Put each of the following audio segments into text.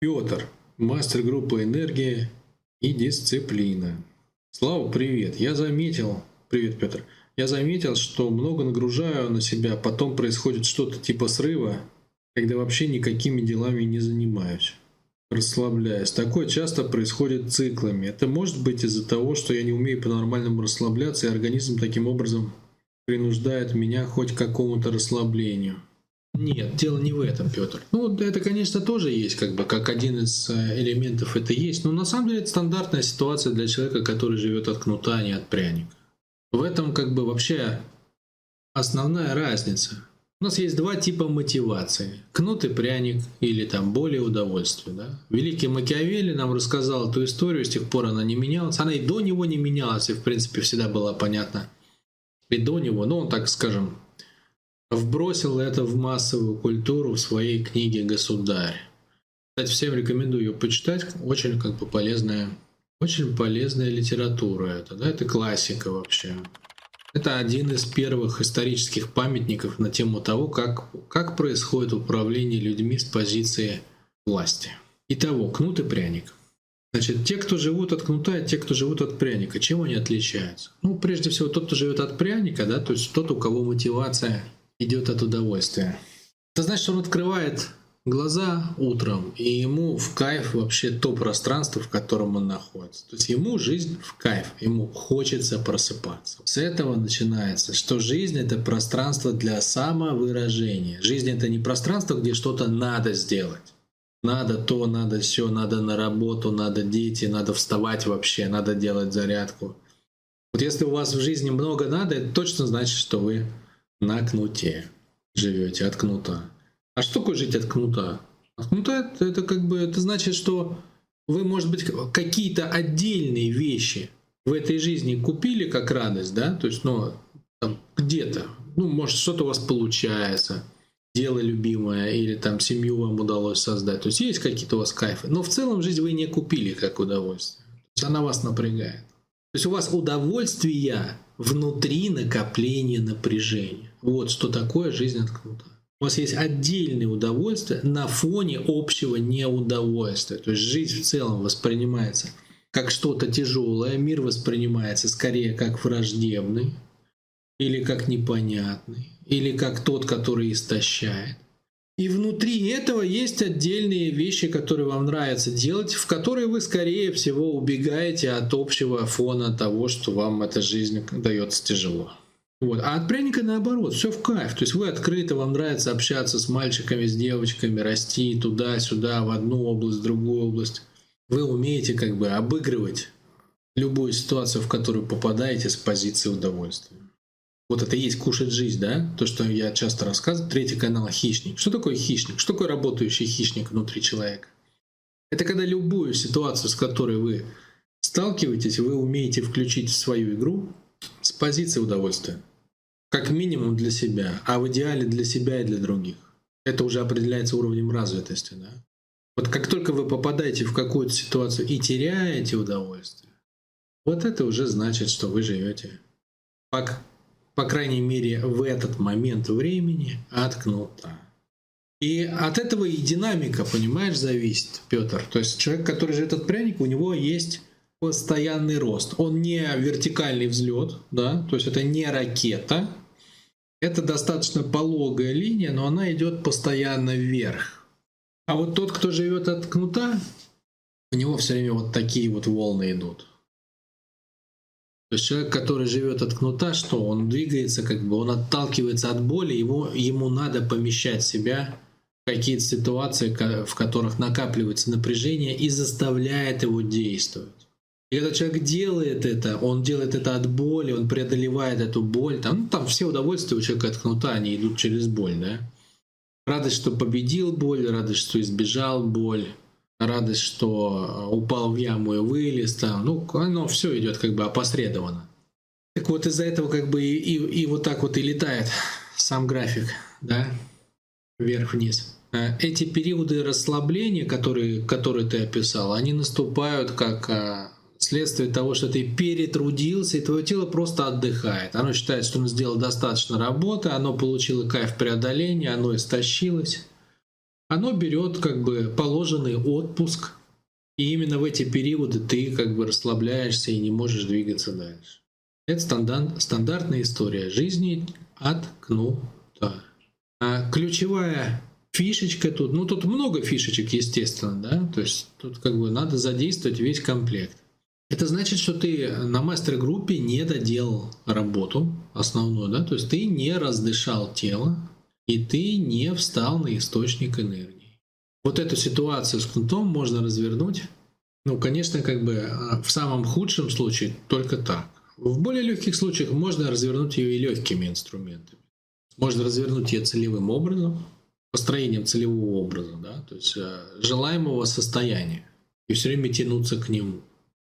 Петр, мастер группы энергии и дисциплина. Слава, привет. Я заметил, привет, Петр. Я заметил, что много нагружаю на себя, потом происходит что-то типа срыва, когда вообще никакими делами не занимаюсь. Расслабляюсь. Такое часто происходит циклами. Это может быть из-за того, что я не умею по-нормальному расслабляться, и организм таким образом принуждает меня хоть к какому-то расслаблению. Нет, дело не в этом, Петр. Ну, это, конечно, тоже есть, как бы, как один из э, элементов это есть, но на самом деле это стандартная ситуация для человека, который живет от кнута, а не от пряника. В этом, как бы, вообще основная разница. У нас есть два типа мотивации. Кнут и пряник, или там более удовольствие. Да? Великий Макиавелли нам рассказал эту историю, с тех пор она не менялась. Она и до него не менялась, и в принципе всегда была понятна. И до него, ну он так скажем, вбросил это в массовую культуру в своей книге «Государь». Кстати, всем рекомендую ее почитать. Очень как бы полезная, очень полезная литература это, да, это классика вообще. Это один из первых исторических памятников на тему того, как, как происходит управление людьми с позиции власти. Итого, кнут и пряник. Значит, те, кто живут от кнута, и те, кто живут от пряника, чем они отличаются? Ну, прежде всего, тот, кто живет от пряника, да, то есть тот, у кого мотивация идет от удовольствия. Это значит, что он открывает глаза утром, и ему в кайф вообще то пространство, в котором он находится. То есть ему жизнь в кайф, ему хочется просыпаться. С этого начинается, что жизнь — это пространство для самовыражения. Жизнь — это не пространство, где что-то надо сделать. Надо то, надо все, надо на работу, надо дети, надо вставать вообще, надо делать зарядку. Вот если у вас в жизни много надо, это точно значит, что вы на кнуте живете, от кнута. А что такое жить от кнута? Это, это как бы это значит, что вы, может быть, какие-то отдельные вещи в этой жизни купили как радость, да, то есть, ну, там, где-то, ну, может, что-то у вас получается, дело любимое, или там семью вам удалось создать, то есть есть какие-то у вас кайфы, но в целом жизнь вы не купили как удовольствие, то есть она вас напрягает. То есть у вас удовольствие внутри накопления напряжения. Вот что такое жизнь от. У вас есть отдельное удовольствие на фоне общего неудовольствия. То есть жизнь в целом воспринимается как что-то тяжелое, мир воспринимается скорее как враждебный, или как непонятный, или как тот, который истощает. И внутри этого есть отдельные вещи, которые вам нравится делать, в которые вы, скорее всего, убегаете от общего фона того, что вам эта жизнь дается тяжело. Вот. А от пряника наоборот, все в кайф. То есть вы открыто, вам нравится общаться с мальчиками, с девочками, расти туда-сюда, в одну область, в другую область. Вы умеете как бы обыгрывать любую ситуацию, в которую попадаете с позиции удовольствия. Вот это и есть кушать жизнь, да? То, что я часто рассказываю. Третий канал «Хищник». Что такое хищник? Что такое работающий хищник внутри человека? Это когда любую ситуацию, с которой вы сталкиваетесь, вы умеете включить в свою игру с позиции удовольствия. Как минимум для себя, а в идеале для себя и для других. Это уже определяется уровнем развитости. Да? Вот как только вы попадаете в какую-то ситуацию и теряете удовольствие, вот это уже значит, что вы живете, по, по крайней мере, в этот момент времени от кнута. И от этого и динамика, понимаешь, зависит, Петр. То есть человек, который живет от пряника, у него есть постоянный рост. Он не вертикальный взлет, да, то есть это не ракета. Это достаточно пологая линия, но она идет постоянно вверх. А вот тот, кто живет от кнута, у него все время вот такие вот волны идут. То есть человек, который живет от кнута, что он двигается, как бы он отталкивается от боли, его, ему надо помещать себя в какие-то ситуации, в которых накапливается напряжение и заставляет его действовать. И когда человек делает это, он делает это от боли, он преодолевает эту боль. Там, ну, там все удовольствия у человека от кнута, они идут через боль, да? Радость, что победил боль, радость, что избежал боль, радость, что упал в яму и вылез там. Ну, оно все идет как бы опосредованно. Так вот из-за этого как бы и, и, и вот так вот и летает сам график, да, вверх-вниз. Э, эти периоды расслабления, которые, которые ты описал, они наступают как а, следствие того, что ты перетрудился, и твое тело просто отдыхает. Оно считает, что оно сделало достаточно работы, оно получило кайф преодоления, оно истощилось. Оно берет как бы положенный отпуск, и именно в эти периоды ты как бы расслабляешься и не можешь двигаться дальше. Это стандарт, стандартная история жизни от кнута. А ключевая фишечка тут, ну тут много фишечек, естественно, да, то есть тут как бы надо задействовать весь комплект. Это значит, что ты на мастер-группе не доделал работу основную, да, то есть ты не раздышал тело, и ты не встал на источник энергии. Вот эту ситуацию с кнутом можно развернуть, ну, конечно, как бы а, в самом худшем случае только так. В более легких случаях можно развернуть ее и легкими инструментами. Можно развернуть ее целевым образом, построением целевого образа, да, то есть э, желаемого состояния, и все время тянуться к нему.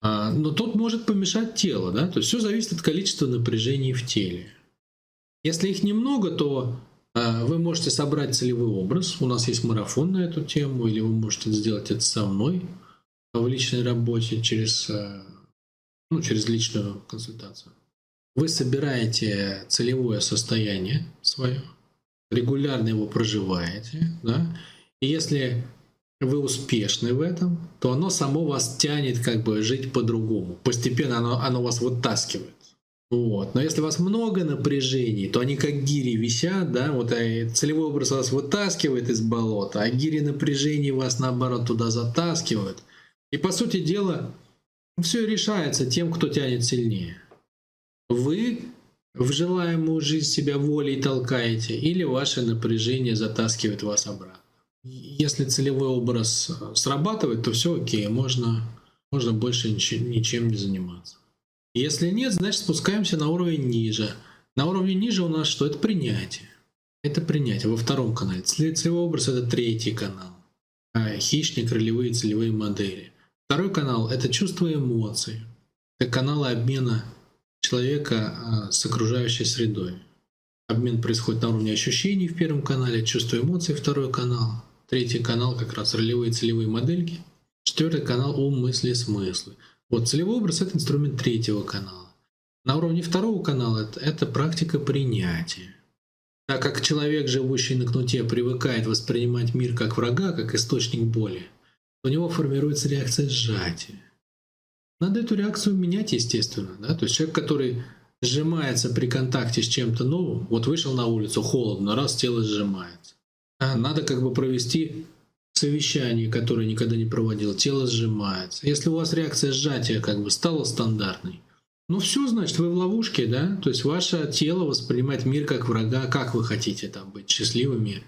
А, но тут может помешать тело, да, то есть все зависит от количества напряжений в теле. Если их немного, то вы можете собрать целевой образ. У нас есть марафон на эту тему, или вы можете сделать это со мной в личной работе через, э, ну, через личную консультацию. Вы собираете целевое состояние свое, регулярно его проживаете, да, и если вы успешны в этом, то оно само вас тянет как бы жить по-другому. Постепенно оно, оно вас вытаскивает. Вот. Но если у вас много напряжений, то они как гири висят, да, вот а целевой образ вас вытаскивает из болота, а гири напряжений вас наоборот туда затаскивают. И по сути дела, все решается тем, кто тянет сильнее. Вы в желаемую жизнь себя волей толкаете, или ваше напряжение затаскивает вас обратно. Если целевой образ срабатывает, то все окей, можно, можно больше ничем не заниматься. Если нет, значит спускаемся на уровень ниже. На уровне ниже у нас что? Это принятие. Это принятие во втором канале. Целевой образ – это третий канал. А хищник, ролевые целевые модели. Второй канал – это чувство эмоций. Это каналы обмена человека а, с окружающей средой. Обмен происходит на уровне ощущений в первом канале, чувство эмоций – второй канал. Третий канал как раз ролевые целевые модельки. Четвертый канал ум, мысли, смыслы. Вот целевой образ – это инструмент третьего канала. На уровне второго канала это, практика принятия. Так как человек, живущий на кнуте, привыкает воспринимать мир как врага, как источник боли, у него формируется реакция сжатия. Надо эту реакцию менять, естественно. Да? То есть человек, который сжимается при контакте с чем-то новым, вот вышел на улицу, холодно, раз тело сжимается. А надо как бы провести совещание, которое никогда не проводил, тело сжимается. Если у вас реакция сжатия как бы стала стандартной, ну все, значит, вы в ловушке, да? То есть ваше тело воспринимает мир как врага, как вы хотите там быть счастливыми,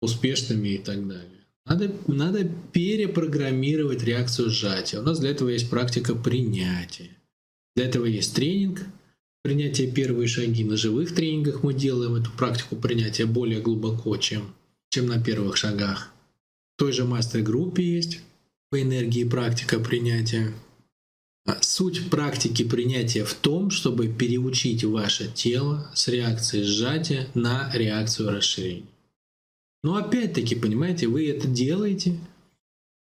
успешными и так далее. Надо, надо перепрограммировать реакцию сжатия. У нас для этого есть практика принятия. Для этого есть тренинг, принятие первые шаги. На живых тренингах мы делаем эту практику принятия более глубоко, чем чем на первых шагах. Той же мастер-группе есть по энергии практика принятия. А суть практики принятия в том, чтобы переучить ваше тело с реакции сжатия на реакцию расширения. Но опять-таки, понимаете, вы это делаете,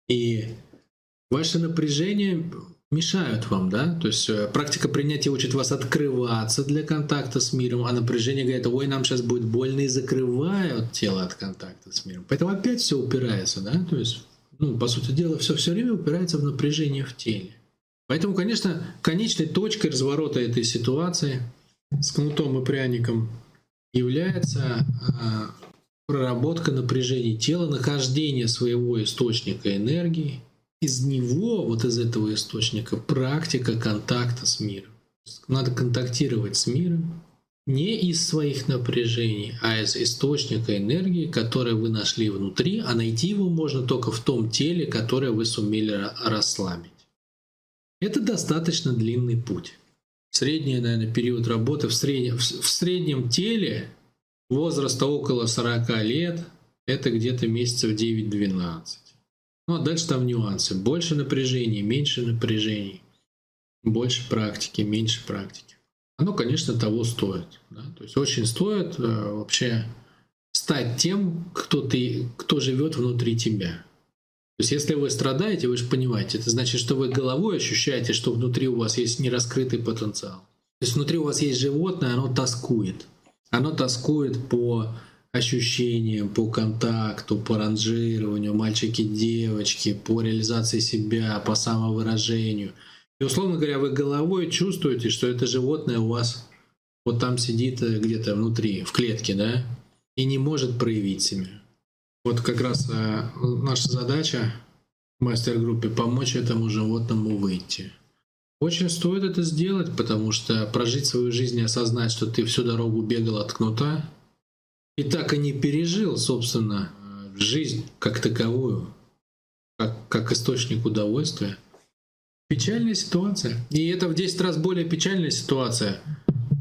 и ваше напряжение мешают вам, да? То есть э, практика принятия учит вас открываться для контакта с миром, а напряжение говорит, ой, нам сейчас будет больно и закрывают тело от контакта с миром. Поэтому опять все упирается, да? То есть, ну, по сути дела, все все время упирается в напряжение в теле. Поэтому, конечно, конечной точкой разворота этой ситуации с кнутом и пряником является а, проработка напряжений тела, нахождение своего источника энергии – из него, вот из этого источника, практика контакта с миром. Надо контактировать с миром не из своих напряжений, а из источника энергии, который вы нашли внутри, а найти его можно только в том теле, которое вы сумели расслабить. Это достаточно длинный путь. Средний, наверное, период работы в среднем, в среднем теле возраста около 40 лет – это где-то месяцев 9-12. Ну а дальше там нюансы. Больше напряжений, меньше напряжений. Больше практики, меньше практики. Оно, конечно, того стоит. Да? То есть очень стоит э, вообще стать тем, кто ты, кто живет внутри тебя. То есть если вы страдаете, вы же понимаете, это значит, что вы головой ощущаете, что внутри у вас есть нераскрытый потенциал. То есть внутри у вас есть животное, оно тоскует. Оно тоскует по ощущениям, по контакту, по ранжированию, мальчики-девочки, по реализации себя, по самовыражению. И, условно говоря, вы головой чувствуете, что это животное у вас вот там сидит э, где-то внутри, в клетке, да, и не может проявить себя. Вот как раз э, наша задача в мастер-группе помочь этому животному выйти. Очень стоит это сделать, потому что прожить свою жизнь и осознать, что ты всю дорогу бегал от кнута, и так и не пережил, собственно, жизнь как таковую, как, как источник удовольствия. Печальная ситуация. И это в 10 раз более печальная ситуация,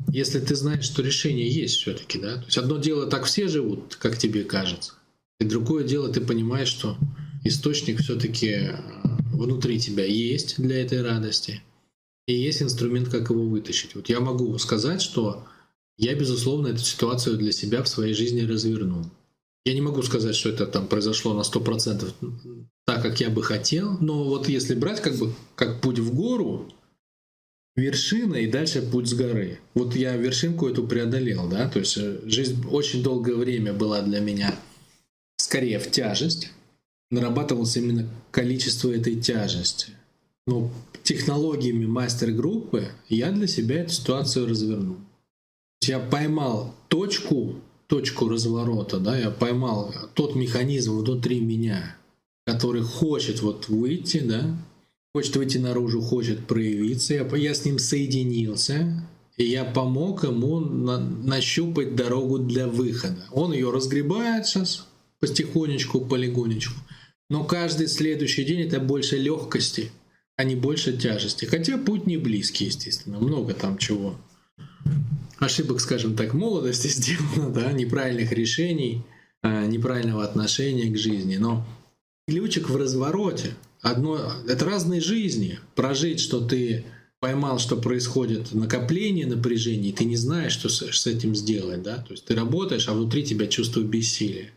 если ты знаешь, что решение есть все-таки, да. То есть одно дело так все живут, как тебе кажется, и другое дело ты понимаешь, что источник все-таки э, внутри тебя есть для этой радости, и есть инструмент, как его вытащить. Вот я могу сказать, что я, безусловно, эту ситуацию для себя в своей жизни развернул. Я не могу сказать, что это там произошло на 100% так, как я бы хотел, но вот если брать как бы как путь в гору, вершина и дальше путь с горы. Вот я вершинку эту преодолел, да, то есть э, жизнь очень долгое время была для меня скорее в тяжесть, нарабатывалось именно количество этой тяжести. Но технологиями мастер-группы я для себя эту ситуацию развернул. Я поймал точку, точку разворота, да, я поймал тот механизм внутри меня, который хочет вот выйти, да, хочет выйти наружу, хочет проявиться. Я, я с ним соединился, и я помог ему на, нащупать дорогу для выхода. Он ее разгребает сейчас потихонечку, полигонечку. Но каждый следующий день это больше легкости, а не больше тяжести. Хотя путь не близкий, естественно. Много там чего. Ошибок, скажем так, молодости сделано, да, неправильных решений, а, неправильного отношения к жизни. Но ключик в развороте – одно, это разные жизни. Прожить, что ты поймал, что происходит накопление напряжения, и ты не знаешь, что с этим сделать, да, то есть ты работаешь, а внутри тебя чувство бессилия.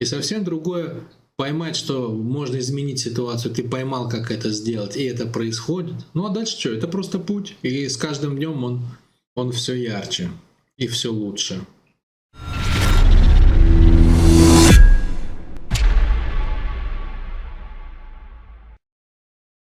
И совсем другое поймать, что можно изменить ситуацию, ты поймал, как это сделать, и это происходит. Ну а дальше что? Это просто путь. И с каждым днем он, он все ярче и все лучше.